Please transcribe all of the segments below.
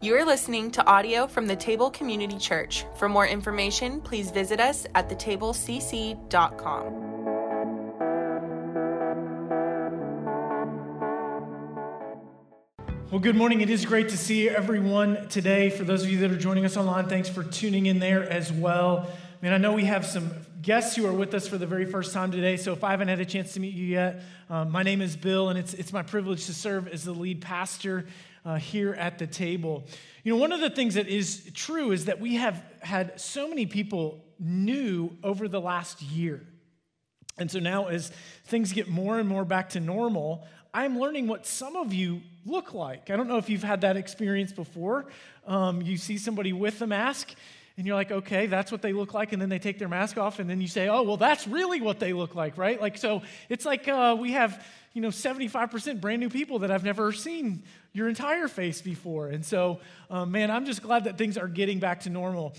You are listening to audio from the Table Community Church. For more information, please visit us at thetablecc.com. Well, good morning. It is great to see everyone today. For those of you that are joining us online, thanks for tuning in there as well. I mean, I know we have some guests who are with us for the very first time today. So if I haven't had a chance to meet you yet, um, my name is Bill, and it's, it's my privilege to serve as the lead pastor uh, here at the table. You know, one of the things that is true is that we have had so many people new over the last year. And so now, as things get more and more back to normal, I'm learning what some of you look like. I don't know if you've had that experience before. Um, you see somebody with a mask, and you're like, okay, that's what they look like. And then they take their mask off, and then you say, oh, well, that's really what they look like, right? Like, so it's like uh, we have, you know, 75% brand new people that I've never seen your entire face before. And so, um, man, I'm just glad that things are getting back to normal.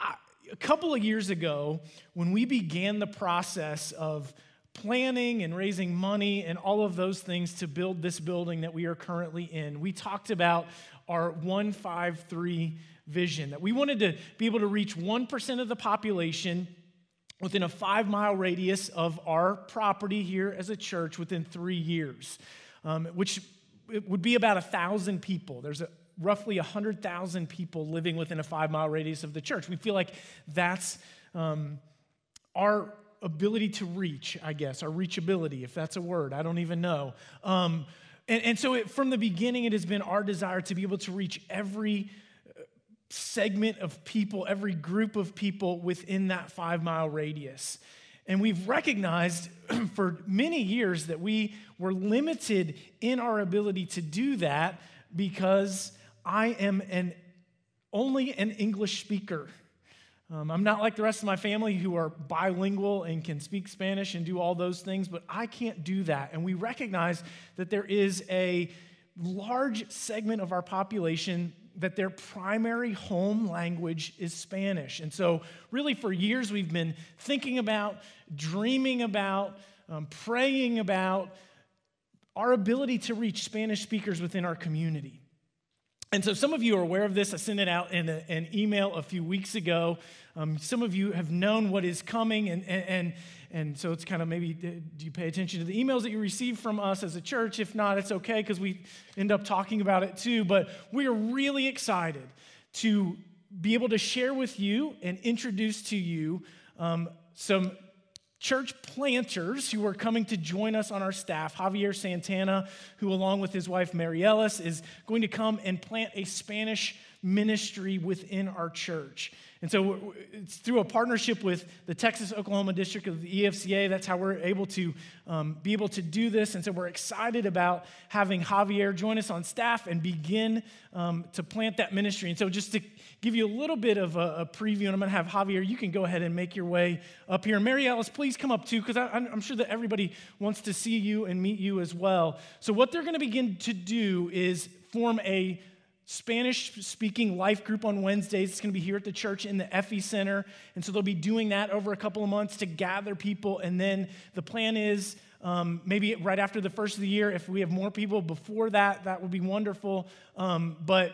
I, a couple of years ago, when we began the process of planning and raising money and all of those things to build this building that we are currently in, we talked about our 153 vision that we wanted to be able to reach 1% of the population within a five mile radius of our property here as a church within three years, um, which it would be about a thousand people. There's a, roughly 100,000 people living within a five mile radius of the church. We feel like that's um, our ability to reach, I guess, our reachability, if that's a word. I don't even know. Um, and, and, so it, from the beginning, it has been our desire to be able to reach every uh, segment of people, every group of people within that five mile radius. And we've recognized for many years that we were limited in our ability to do that because I am an, only an English speaker. Um, I'm not like the rest of my family who are bilingual and can speak Spanish and do all those things, but I can't do that. And we recognize that there is a large segment of our population that their primary home language is Spanish. And so, really, for years, we've been thinking about, dreaming about, um, praying about our ability to reach Spanish speakers within our community. And so, some of you are aware of this. I sent it out in a, an email a few weeks ago. Um, some of you have known what is coming, and, and, and so it's kind of maybe, do you pay attention to the emails that you receive from us as a church? If not, it's okay because we end up talking about it too. But we are really excited to be able to share with you and introduce to you um, some church planters who are coming to join us on our staff. Javier Santana, who, along with his wife Mary Ellis, is going to come and plant a Spanish ministry within our church. And so it's through a partnership with the Texas Oklahoma District of the EFCA. That's how we're able to um, be able to do this. And so we're excited about having Javier join us on staff and begin um, to plant that ministry. And so just to give you a little bit of a, a, preview, and I'm going to have Javier, you can go ahead and make your way up here. Mary Alice, please come up too, because I'm sure that everybody wants to see you and meet you as well. So what they're going to begin to do is form a Spanish speaking life group on Wednesdays. It's going to be here at the church in the Effie Center. And so they'll be doing that over a couple of months to gather people. And then the plan is um, maybe right after the first of the year, if we have more people before that, that would be wonderful. Um, but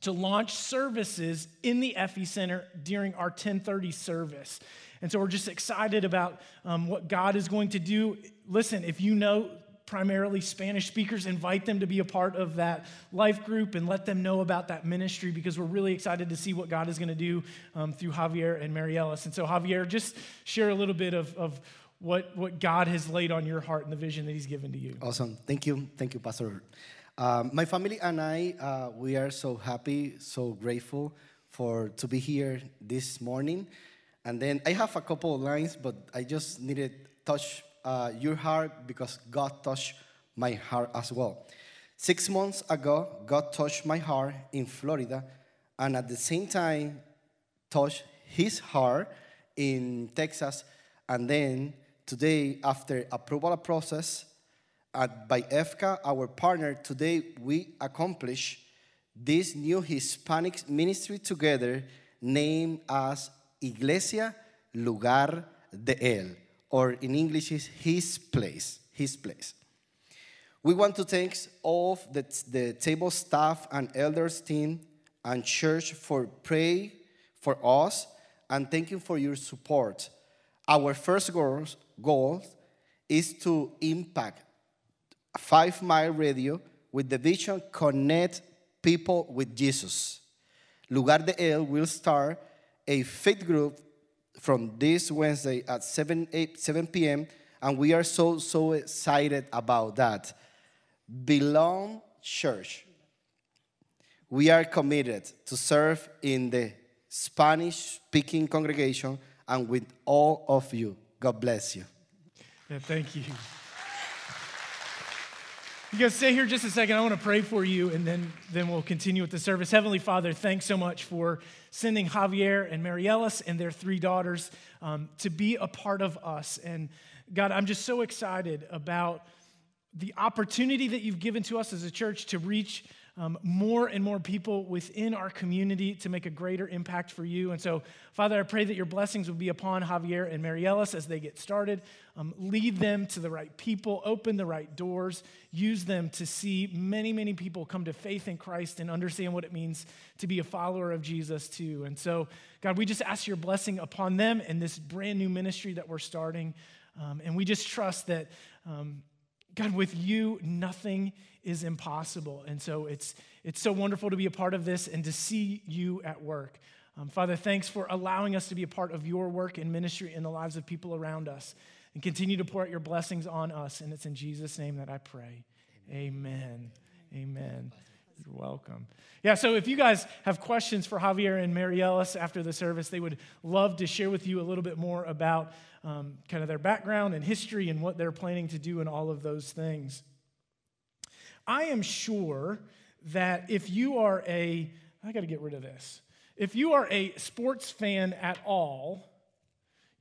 to launch services in the Effie Center during our 1030 service. And so we're just excited about um, what God is going to do. Listen, if you know primarily Spanish speakers, invite them to be a part of that life group and let them know about that ministry because we're really excited to see what God is going to do um, through Javier and Mary Ellis. And so, Javier, just share a little bit of, of what, what God has laid on your heart and the vision that He's given to you. Awesome. Thank you. Thank you, Pastor. Um, my family and I, uh, we are so happy, so grateful for to be here this morning. And then I have a couple of lines, but I just needed touch uh, your heart because God touched my heart as well. Six months ago, God touched my heart in Florida, and at the same time, touched his heart in Texas. And then today, after approval process at, by EFCA, our partner, today we accomplish this new Hispanic ministry together named as Iglesia Lugar de Él or in English is his place, his place. We want to thank all of the, the table staff and elders team and church for pray for us and thank you for your support. Our first goal, goal is to impact Five Mile Radio with the vision connect people with Jesus. Lugar de El will start a faith group from this Wednesday at 7, 8, 7 p.m. And we are so, so excited about that. Belong Church. We are committed to serve in the Spanish speaking congregation and with all of you. God bless you. Yeah, thank you. You guys stay here just a second. I want to pray for you, and then, then we'll continue with the service. Heavenly Father, thanks so much for sending Javier and Mariellis and their three daughters um, to be a part of us. And God, I'm just so excited about the opportunity that you've given to us as a church to reach um, more and more people within our community to make a greater impact for you. And so, Father, I pray that your blessings will be upon Javier and Mariellis as they get started. Um, lead them to the right people, open the right doors, use them to see many, many people come to faith in Christ and understand what it means to be a follower of Jesus, too. And so, God, we just ask your blessing upon them and this brand new ministry that we're starting. Um, and we just trust that, um, God, with you, nothing is impossible. And so it's, it's so wonderful to be a part of this and to see you at work. Um, Father, thanks for allowing us to be a part of your work and ministry in the lives of people around us. And continue to pour out your blessings on us. And it's in Jesus' name that I pray. Amen. Amen. You're welcome. Yeah, so if you guys have questions for Javier and Mary Ellis after the service, they would love to share with you a little bit more about um, kind of their background and history and what they're planning to do and all of those things. I am sure that if you are a, I got to get rid of this. If you are a sports fan at all,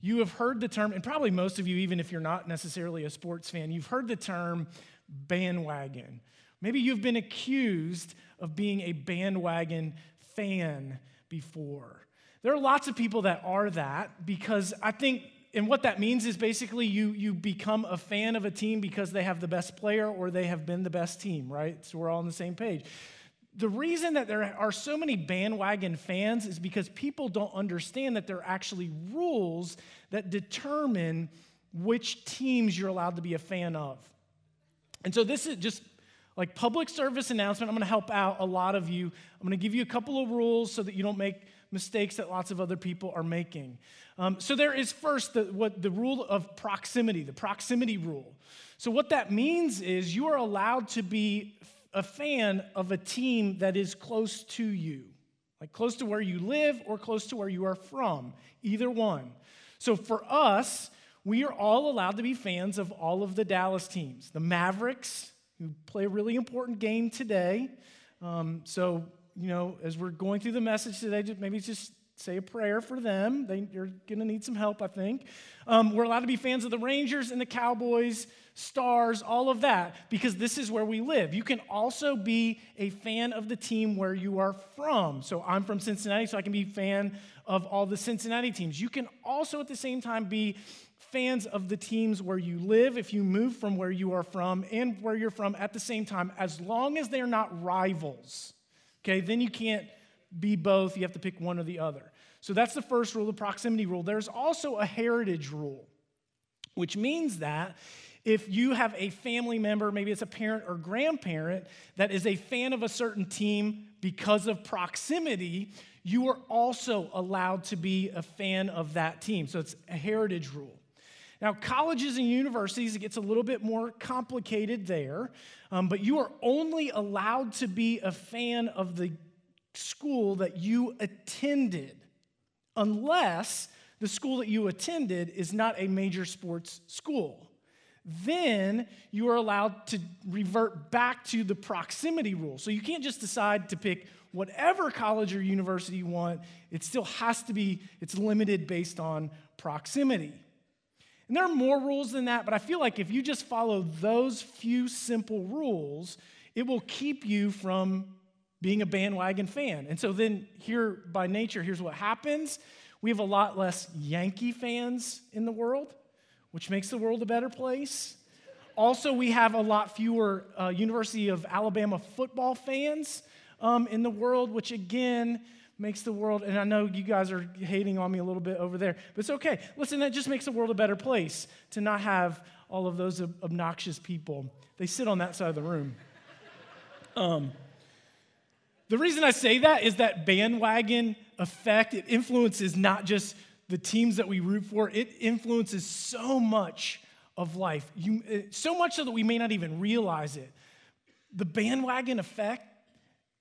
you have heard the term, and probably most of you, even if you're not necessarily a sports fan, you've heard the term bandwagon. Maybe you've been accused of being a bandwagon fan before. There are lots of people that are that because I think and what that means is basically you, you become a fan of a team because they have the best player or they have been the best team, right? So we're all on the same page. The reason that there are so many bandwagon fans is because people don't understand that there are actually rules that determine which teams you're allowed to be a fan of. And so this is just like public service announcement. I'm going to help out a lot of you. I'm going to give you a couple of rules so that you don't make mistakes that lots of other people are making. Um, so there is first the, what the rule of proximity, the proximity rule. So what that means is you are allowed to be a fan of a team that is close to you, like close to where you live or close to where you are from, either one. So for us, we are all allowed to be fans of all of the Dallas teams. The Mavericks, who play a really important game today. Um, so you know, as we're going through the message today, just maybe just say a prayer for them. They, you're going to need some help, I think. Um, we're allowed to be fans of the Rangers and the Cowboys, Stars, all of that, because this is where we live. You can also be a fan of the team where you are from. So I'm from Cincinnati, so I can be a fan of all the Cincinnati teams. You can also, at the same time, be fans of the teams where you live if you move from where you are from and where you're from at the same time, as long as they're not rivals. Okay, then you can't be both. You have to pick one or the other. So that's the first rule, the proximity rule. There's also a heritage rule, which means that if you have a family member, maybe it's a parent or grandparent, that is a fan of a certain team because of proximity, you are also allowed to be a fan of that team. So it's a heritage rule. Now, colleges and universities, it gets a little bit more complicated there, um, but you are only allowed to be a fan of the school that you attended unless the school that you attended is not a major sports school. Then you are allowed to revert back to the proximity rule. So you can't just decide to pick whatever college or university you want. It still has to be, it's limited based on proximity. And there are more rules than that, but I feel like if you just follow those few simple rules, it will keep you from being a bandwagon fan. And so then, here by nature, here's what happens we have a lot less Yankee fans in the world, which makes the world a better place. Also, we have a lot fewer uh, University of Alabama football fans um, in the world, which again makes the world, and I know you guys are hating on me a little bit over there, but it's okay. Listen, that just makes the world a better place to not have all of those obnoxious people. They sit on that side of the room. Um, the reason I say that is that bandwagon effect, it influences not just the teams that we root for, it influences so much of life. You, uh, so much so that we may not even realize it. The bandwagon effect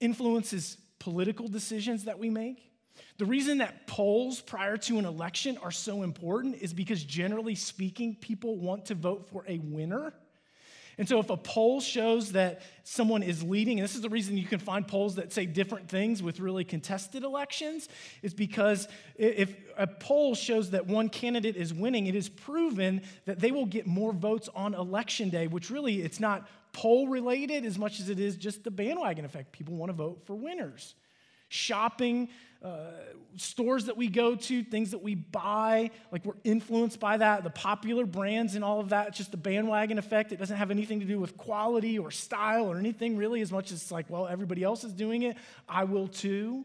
influences political decisions that we make. The reason that polls prior to an election are so important is because, generally speaking, people want to vote for a winner. And so, if a poll shows that someone is leading, and this is the reason you can find polls that say different things with really contested elections, is because if a poll shows that one candidate is winning, it is proven that they will get more votes on election day, which really it's not poll related as much as it is just the bandwagon effect. People want to vote for winners. Shopping, uh, stores that we go to, things that we buy, like we're influenced by that, the popular brands and all of that. It's just the bandwagon effect. It doesn't have anything to do with quality or style or anything really, as much as it's like, well, everybody else is doing it. I will too.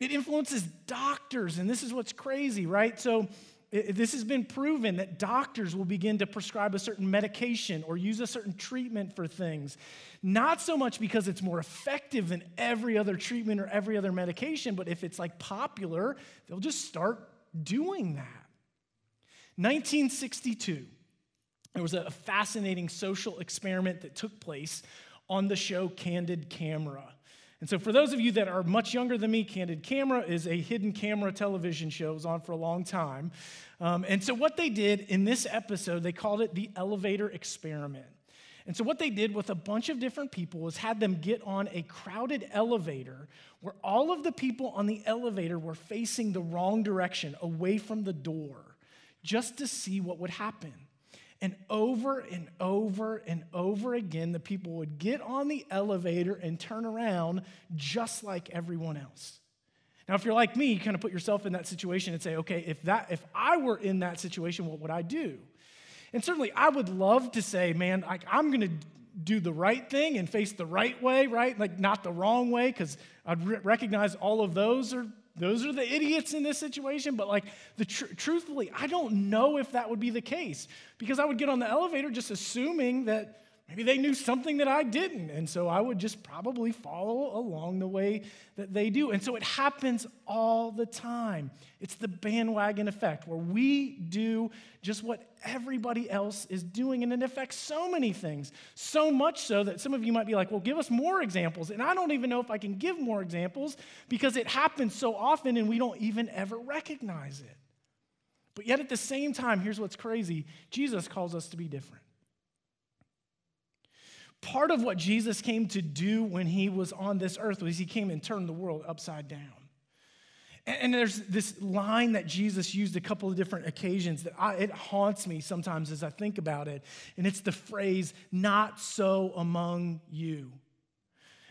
It influences doctors, and this is what's crazy, right? So, this has been proven that doctors will begin to prescribe a certain medication or use a certain treatment for things. Not so much because it's more effective than every other treatment or every other medication, but if it's like popular, they'll just start doing that. 1962, there was a fascinating social experiment that took place on the show Candid Camera. And so, for those of you that are much younger than me, Candid Camera is a hidden camera television show. It was on for a long time. Um, and so, what they did in this episode, they called it the elevator experiment. And so, what they did with a bunch of different people was had them get on a crowded elevator where all of the people on the elevator were facing the wrong direction, away from the door, just to see what would happen. And over and over and over again, the people would get on the elevator and turn around just like everyone else. Now, if you're like me, you kind of put yourself in that situation and say, okay, if, that, if I were in that situation, what would I do? And certainly, I would love to say, man, I, I'm going to do the right thing and face the right way, right? Like, not the wrong way, because I'd re- recognize all of those are those are the idiots in this situation, but like the tr- truthfully, I don't know if that would be the case because I would get on the elevator just assuming that maybe they knew something that I didn't. And so I would just probably follow along the way that they do. And so it happens all the time. It's the bandwagon effect where we do just what everybody else is doing. And it affects so many things, so much so that some of you might be like, well, give us more examples. And I don't even know if I can give more examples because it happens so often and we don't even ever recognize it. But yet at the same time, here's what's crazy Jesus calls us to be different. Part of what Jesus came to do when he was on this earth was he came and turned the world upside down. And there's this line that Jesus used a couple of different occasions that I, it haunts me sometimes as I think about it. And it's the phrase, not so among you.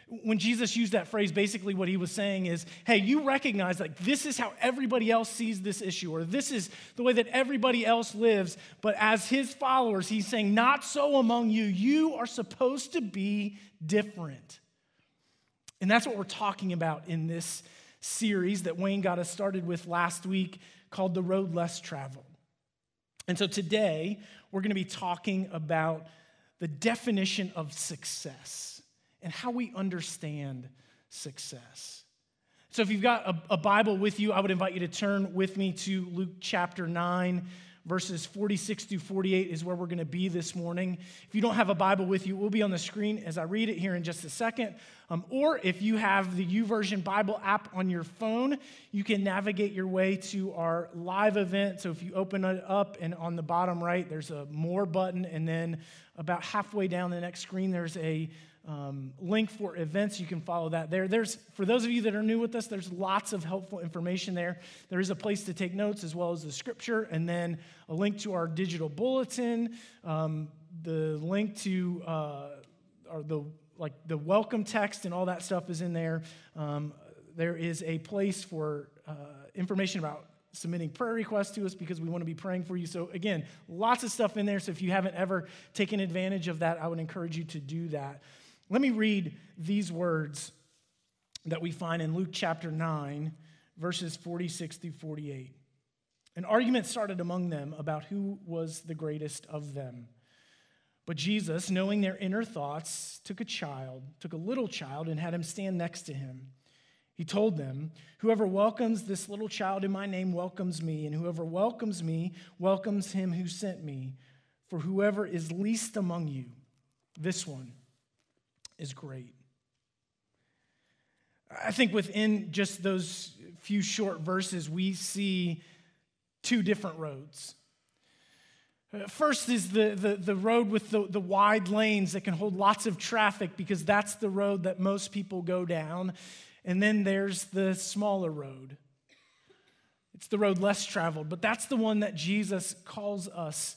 When Jesus used that phrase, basically what he was saying is, hey, you recognize like this is how everybody else sees this issue, or this is the way that everybody else lives. But as his followers, he's saying, not so among you. You are supposed to be different. And that's what we're talking about in this series that Wayne got us started with last week called The Road Less Traveled. And so today, we're going to be talking about the definition of success and how we understand success. So, if you've got a, a, Bible with you, I would invite you to turn with me to Luke chapter 9 verses 46 through 48 is where we're going to be this morning. If you don't have a Bible with you, it will be on the screen as I read it here in just a second. Um, or if you have the YouVersion Bible app on your phone, you can navigate your way to our live event. So if you open it up and on the bottom right, there's a more button, and then about halfway down the next screen, there's a um, link for events. You can follow that there. There's, for those of you that are new with us, there's lots of helpful information there. There is a place to take notes as well as the scripture, and then a link to our digital bulletin, um, the link to uh, or the like the welcome text and all that stuff is in there. Um, there is a place for uh, information about submitting prayer requests to us because we want to be praying for you. So, again, lots of stuff in there. So, if you haven't ever taken advantage of that, I would encourage you to do that. Let me read these words that we find in Luke chapter 9, verses 46 through 48. An argument started among them about who was the greatest of them. But Jesus, knowing their inner thoughts, took a child, took a little child, and had him stand next to him. He told them, Whoever welcomes this little child in my name welcomes me, and whoever welcomes me welcomes him who sent me. For whoever is least among you, this one is great. I think within just those few short verses, we see two different roads. First is the, the, the road with the, the wide lanes that can hold lots of traffic because that's the road that most people go down. And then there's the smaller road. It's the road less traveled, but that's the one that Jesus calls us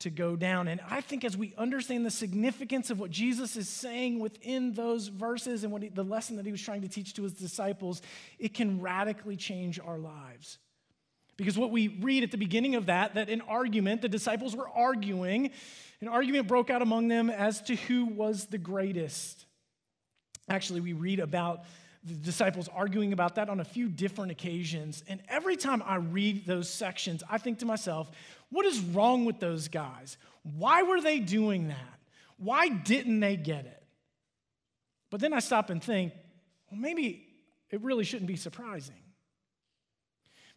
to go down. And I think as we understand the significance of what Jesus is saying within those verses and what he, the lesson that he was trying to teach to his disciples, it can radically change our lives. Because what we read at the beginning of that, that an argument, the disciples were arguing, an argument broke out among them as to who was the greatest. Actually, we read about the disciples arguing about that on a few different occasions. And every time I read those sections, I think to myself, what is wrong with those guys? Why were they doing that? Why didn't they get it? But then I stop and think, well, maybe it really shouldn't be surprising.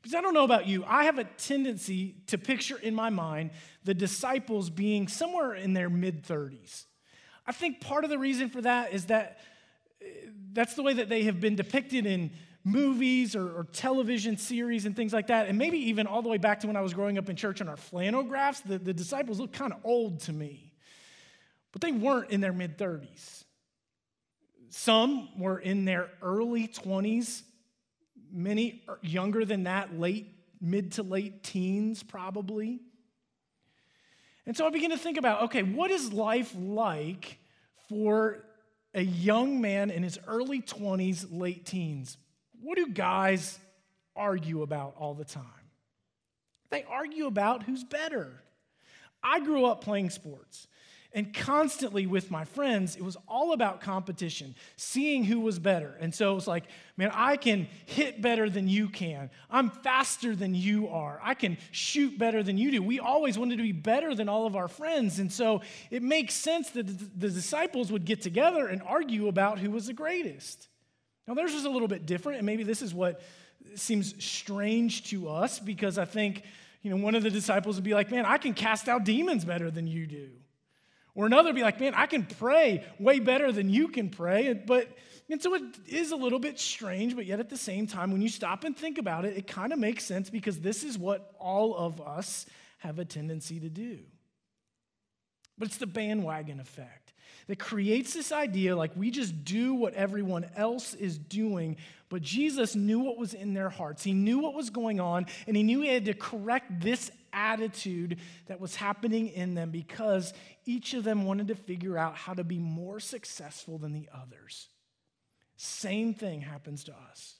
Because I don't know about you, I have a tendency to picture in my mind the disciples being somewhere in their mid 30s. I think part of the reason for that is that that's the way that they have been depicted in movies or, or, television series and things like that. And maybe even all the way back to when I was growing up in church on our flannel graphs, the, the disciples looked kind of old to me. But they weren't in their mid 30s. Some were in their early 20s, many younger than that, late, mid to late teens, probably. And so I begin to think about okay, what is life like for a young man in his early 20s, late teens? What do guys argue about all the time? They argue about who's better. I grew up playing sports. And constantly with my friends, it was all about competition, seeing who was better. And so it was like, man, I can hit better than you can. I'm faster than you are. I can shoot better than you do. We always wanted to be better than all of our friends. And so it makes sense that the disciples would get together and argue about who was the greatest. Now, theirs was a little bit different, and maybe this is what seems strange to us because I think, you know, one of the disciples would be like, man, I can cast out demons better than you do. Or another be like, man, I can pray way better than you can pray. But, and so it is a little bit strange, but yet at the same time, when you stop and think about it, it kind of makes sense because this is what all of us have a tendency to do. But it's the bandwagon effect that creates this idea like we just do what everyone else is doing. But Jesus knew what was in their hearts. He knew what was going on, and he knew he had to correct this attitude that was happening in them because each of them wanted to figure out how to be more successful than the others. Same thing happens to us.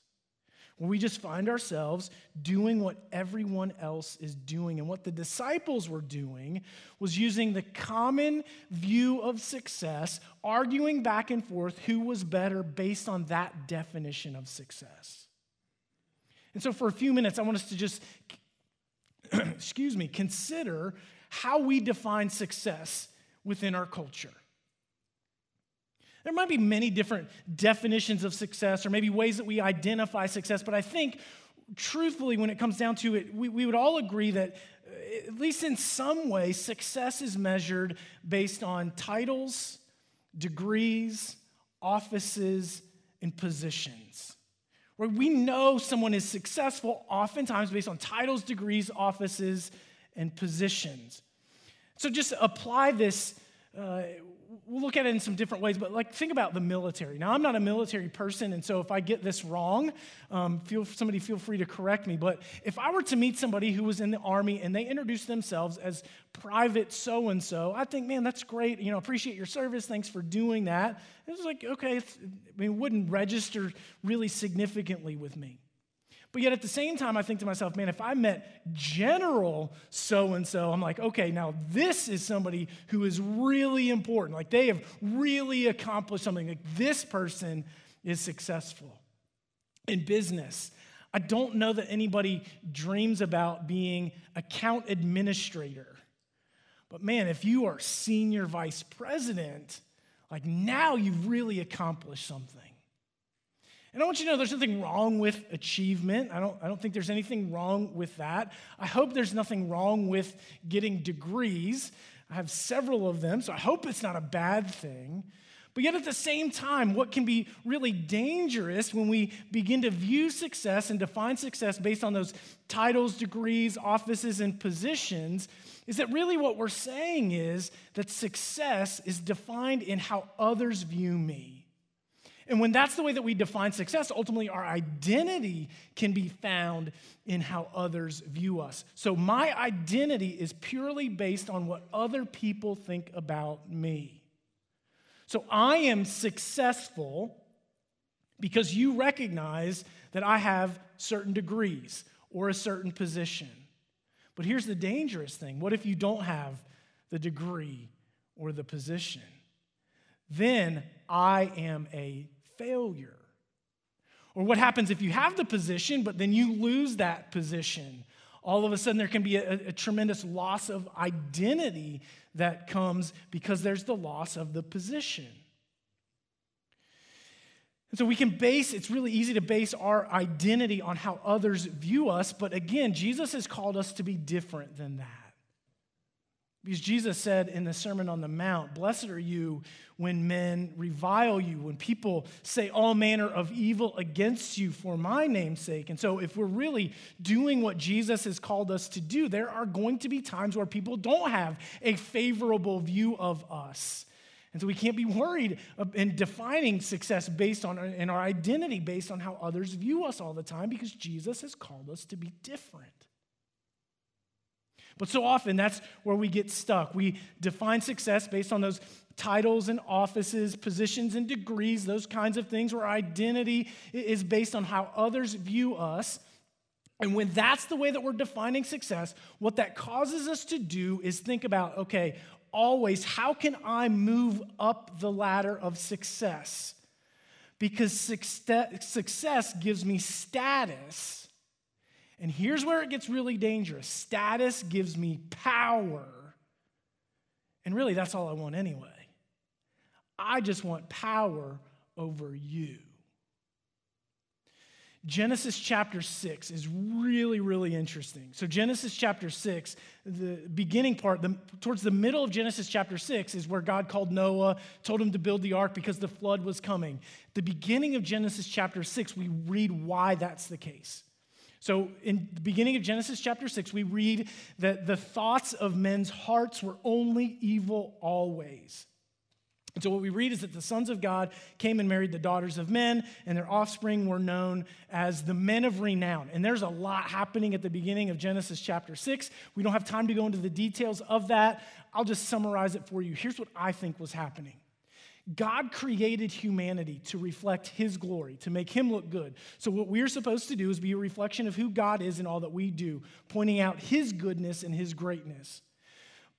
When we just find ourselves doing what everyone else is doing. And what the disciples were doing was using the common view of success, arguing back and forth who was better based on that definition of success. And so, for a few minutes, I want us to just excuse me, consider how we define success within our culture. There might be many different definitions of success or maybe ways that we identify success, but I think, truthfully, when it comes down to it, we, we would all agree that, uh, at least in some way, success is measured based on titles, degrees, offices, and positions where we know someone is successful, oftentimes based on titles, degrees, offices, and positions. So just apply this. Uh, we'll look at it in some different ways, but like think about the military. Now, I'm not a military person, and so if I get this wrong, um, feel somebody feel free to correct me. But if I were to meet somebody who was in the army and they introduced themselves as private so and so, I think, man, that's great. You know, appreciate your service. Thanks for doing that. It was like, okay, I mean, it wouldn't register really significantly with me. But yet at the same time, I think to myself, man, if I met General so and so, I'm like, okay, now this is somebody who is really important. Like they have really accomplished something. Like this person is successful. In business, I don't know that anybody dreams about being account administrator. But man, if you are senior vice president, like now you've really accomplished something. And I want you to know there's nothing wrong with achievement. I don't, I don't think there's anything wrong with that. I hope there's nothing wrong with getting degrees. I have several of them, so I hope it's not a bad thing. But yet, at the same time, what can be really dangerous when we begin to view success and define success based on those titles, degrees, offices, and positions is that really what we're saying is that success is defined in how others view me. And when that's the way that we define success, ultimately our identity can be found in how others view us. So my identity is purely based on what other people think about me. So I am successful because you recognize that I have certain degrees or a certain position. But here's the dangerous thing what if you don't have the degree or the position? Then I am a failure? Or what happens if you have the position, but then you lose that position? All of a sudden, there can be a, a, tremendous loss of identity that comes because there's the loss of the position. And so we can base, it's really easy to base our identity on how others view us, but again, Jesus has called us to be different than that. Because Jesus said in the Sermon on the Mount, Blessed are you when men revile you, when people say all manner of evil against you for my name's sake. And so, if we're really doing what Jesus has called us to do, there are going to be times where people don't have a favorable view of us. And so, we can't be worried in defining success based on and our identity based on how others view us all the time because Jesus has called us to be different. But so often that's where we get stuck. We define success based on those titles and offices, positions and degrees, those kinds of things where identity is based on how others view us. And when that's the way that we're defining success, what that causes us to do is think about okay, always, how can I move up the ladder of success? Because success gives me status and here's where it gets really dangerous status gives me power. And really, that's all I want anyway. I just want power over you. Genesis chapter 6 is really, really interesting. So, Genesis chapter 6, the beginning part, the, towards the middle of Genesis chapter 6, is where God called Noah, told him to build the ark because the flood was coming. The beginning of Genesis chapter 6, we read why that's the case. So, in the beginning of Genesis chapter 6, we read that the thoughts of men's hearts were only evil always. And so, what we read is that the sons of God came and married the daughters of men, and their offspring were known as the men of renown. And there's a lot happening at the beginning of Genesis chapter 6. We don't have time to go into the details of that. I'll just summarize it for you. Here's what I think was happening God created humanity to reflect His glory, to make Him look good. So, what we're supposed to do is be a reflection of who God is in all that we do, pointing out His goodness and His greatness.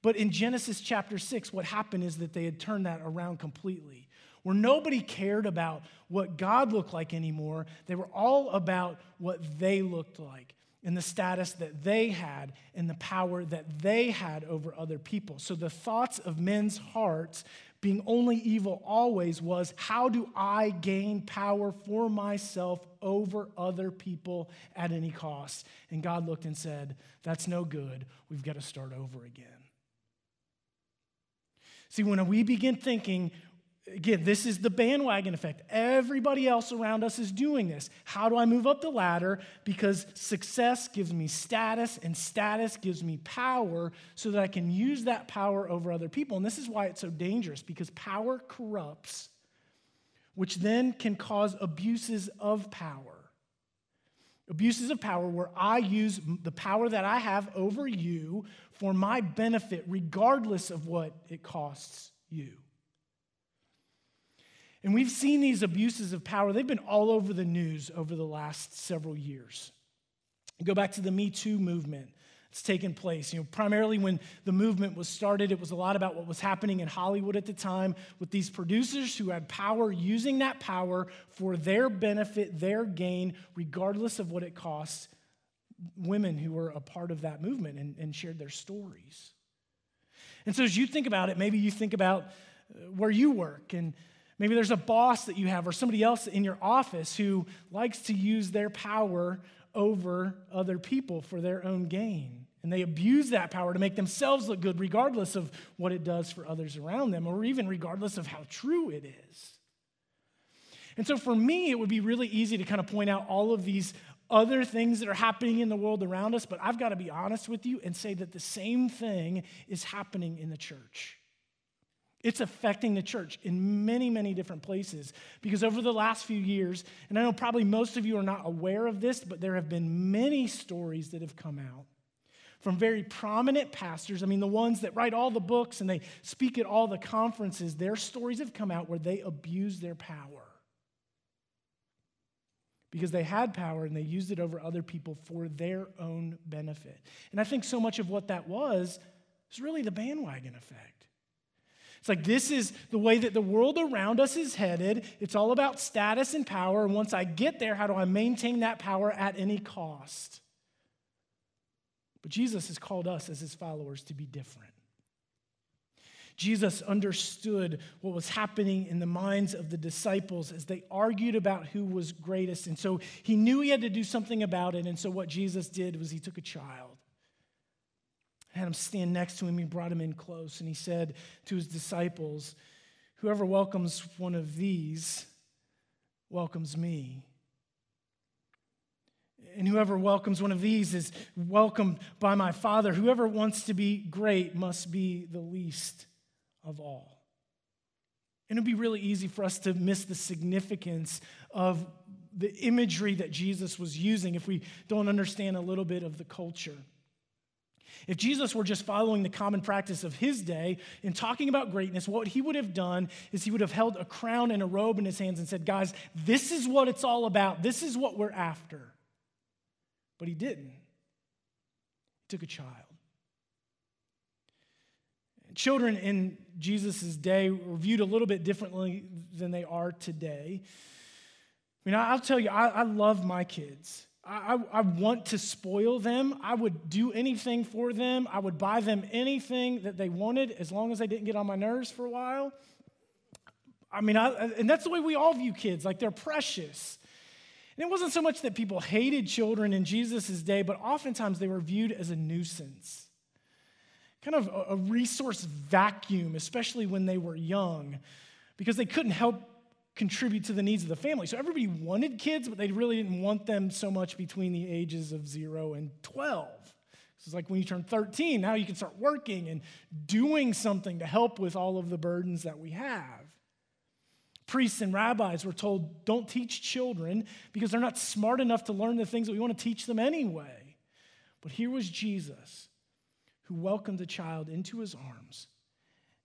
But in Genesis chapter 6, what happened is that they had turned that around completely, where nobody cared about what God looked like anymore. They were all about what they looked like and the status that they had and the power that they had over other people. So the thoughts of men's hearts being only evil always was how do I gain power for myself over other people at any cost? And God looked and said, That's no good. We've got to start over again. See, when we begin thinking Again, this is the bandwagon effect. Everybody else around us is doing this. How do I move up the ladder? Because success gives me status, and status gives me power so that I can use that power over other people. And this is why it's so dangerous because power corrupts, which then can cause abuses of power. Abuses of power where I use the power that I have over you for my benefit, regardless of what it costs you. And we've seen these abuses of power, they've been all over the news over the last several years. Go back to the Me Too movement that's taken place. You know, primarily when the movement was started, it was a lot about what was happening in Hollywood at the time with these producers who had power using that power for their benefit, their gain, regardless of what it costs women who were a part of that movement and, and shared their stories. And so as you think about it, maybe you think about uh, where you work and Maybe there's a boss that you have or somebody else in your office who likes to use their power over other people for their own gain. And they abuse that power to make themselves look good, regardless of what it does for others around them, or even regardless of how true it is. And so for me, it would be really easy to kind of point out all of these other things that are happening in the world around us, but I've got to be honest with you and say that the same thing is happening in the church. It's affecting the church in many, many different places. Because over the last few years, and I know probably most of you are not aware of this, but there have been many stories that have come out from very prominent pastors. I mean, the ones that write all the books and they speak at all the conferences, their stories have come out where they abuse their power. Because they had power and they used it over other people for their own benefit. And I think so much of what that was is really the bandwagon effect. It's like this is the way that the world around us is headed. It's all about status and power. And once I get there, how do I maintain that power at any cost? But Jesus has called us as his followers to be different. Jesus understood what was happening in the minds of the disciples as they argued about who was greatest. And so he knew he had to do something about it. And so what Jesus did was he took a child had him stand next to him. He brought him in close, and he said to his disciples, Whoever welcomes one of these welcomes me. And whoever welcomes one of these is welcomed by my Father. Whoever wants to be great must be the least of all. And it'd be really easy for us to miss the significance of the imagery that Jesus was using if we don't understand a little bit of the culture. If Jesus were just following the common practice of his day in talking about greatness, what he would have done is he would have held a crown and a robe in his hands and said, Guys, this is what it's all about. This is what we're after. But he didn't. He took a child. Children in Jesus' day were viewed a little bit differently than they are today. I mean, I'll tell you, I, I love my kids. I, I, want to spoil them. I would do anything for them. I would buy them anything that they wanted as long as they didn't get on my nerves for a while. I mean, I, and that's the way we all view kids, like they're precious. And it wasn't so much that people hated children in Jesus' day, but oftentimes they were viewed as a nuisance, kind of a, a resource vacuum, especially when they were young, because they couldn't help contribute to the needs of the family. So everybody wanted kids, but they really didn't want them so much between the ages of zero and 12. It's like when you turn 13, now you can start working and doing something to help with all of the burdens that we have. Priests and rabbis were told, don't teach children because they're not smart enough to learn the things that we want to teach them anyway. But here was Jesus who welcomed the child into his arms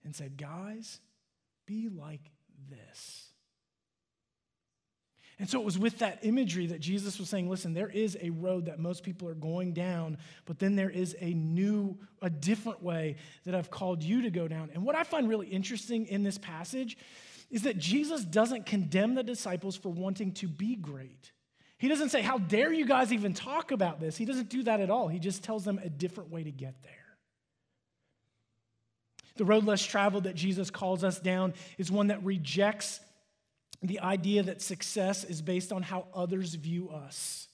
and said, Guys, be like this. And so it was with that imagery that Jesus was saying, listen, there is a road that most people are going down, but then there is a new, a different way that I've called you to go down. And what I find really interesting in this passage is that Jesus doesn't condemn the disciples for wanting to be great. He doesn't say, How dare you guys even talk about this? He doesn't do that at all. He just tells them a different way to get there. The road less traveled that Jesus calls us down is one that rejects the idea that success is based on how others view us.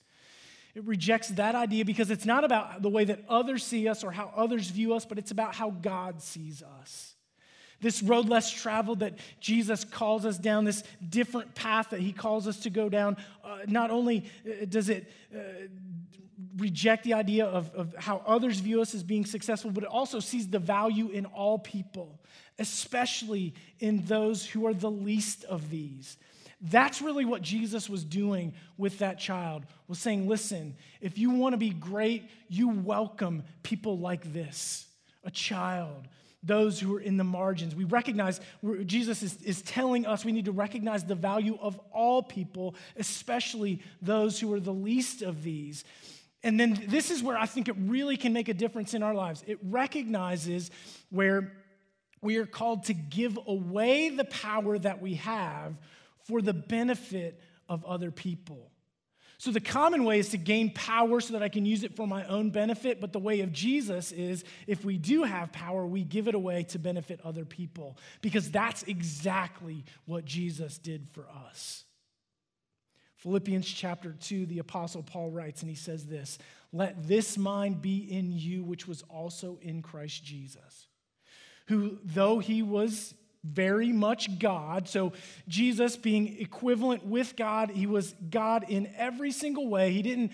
It rejects that idea because it's not about the way that others see us or how others view us, but it's about how God sees us. This road less traveled that Jesus calls us down, this different path that he calls us to go down, uh, not only uh, does it uh, reject the idea of, of how others view us as being successful, but it also sees the value in all people especially in those who are the least of these. That's really what Jesus was doing with that child, was saying, listen, if you want to be great, you welcome people like this, a child, those who are in the margins. We recognize, Jesus is, is telling us we need to recognize the value of all people, especially those who are the least of these. And then this is where I think it really can make a difference in our lives. It recognizes where we are called to give away the power that we have for the benefit of other people. So, the common way is to gain power so that I can use it for my own benefit. But the way of Jesus is if we do have power, we give it away to benefit other people, because that's exactly what Jesus did for us. Philippians chapter 2, the Apostle Paul writes, and he says this Let this mind be in you, which was also in Christ Jesus, who, though he was very much God. So, Jesus being equivalent with God, he was God in every single way. He didn't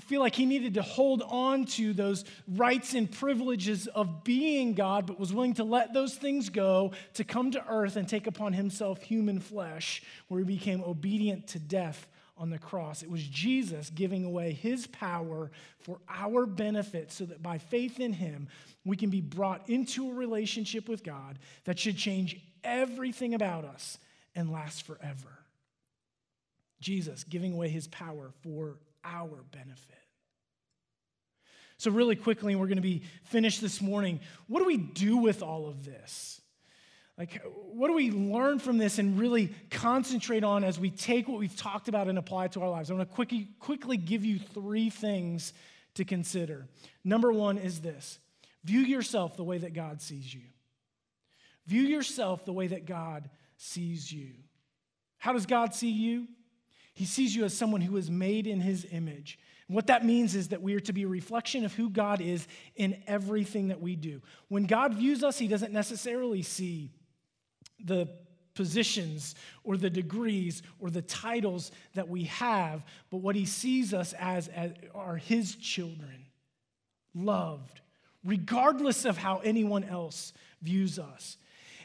feel like he needed to hold on to those rights and privileges of being God, but was willing to let those things go to come to earth and take upon himself human flesh, where he became obedient to death on the cross. It was Jesus giving away his power for our benefit so that by faith in him, we can be brought into a relationship with God that should change everything about us and last forever. Jesus giving away his power for our benefit. So, really quickly, we're going to be finished this morning. What do we do with all of this? Like, what do we learn from this and really concentrate on as we take what we've talked about and apply it to our lives? I want to quickly, quickly give you three things to consider. Number one is this view yourself the way that God sees you. View yourself the way that God sees you. How does God see you? He sees you as someone who is made in his image. And what that means is that we are to be a reflection of who God is in everything that we do. When God views us, he doesn't necessarily see the positions or the degrees or the titles that we have, but what he sees us as, as are his children, loved, regardless of how anyone else views us.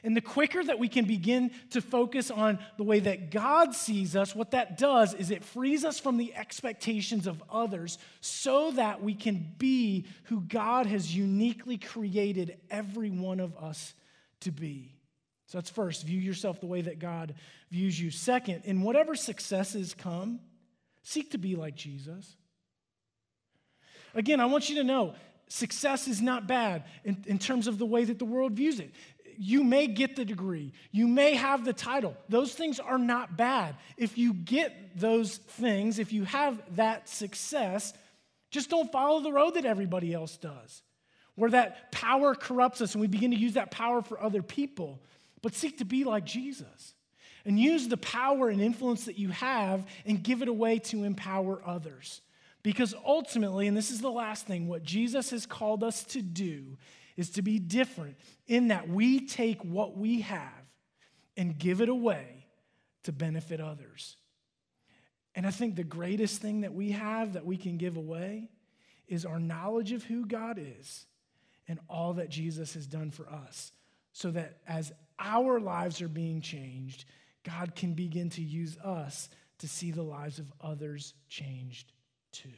And the quicker that we can begin to focus on the way that God sees us, what that does is it frees us from the expectations of others so that we can be who God has uniquely created every one of us to be. So that's first, view yourself the way that God views you. Second, in whatever successes come, seek to be like Jesus. Again, I want you to know success is not bad in, in terms of the way that the world views it you may get the degree, you may have the title. Those things are not bad. If you get those things, if you have that success, just don't follow the road that everybody else does, where that power corrupts us and we begin to use that power for other people, but seek to be like Jesus. And use the power and influence that you have and give it away to empower others. Because ultimately, and this is the last thing, what Jesus has called us to do is to be different in that we take what we have and give it away to benefit others. And I think the greatest thing that we have that we can give away is our knowledge of who God is and all that Jesus has done for us. So that as our lives are being changed, God can begin to use us to see the lives of others changed too.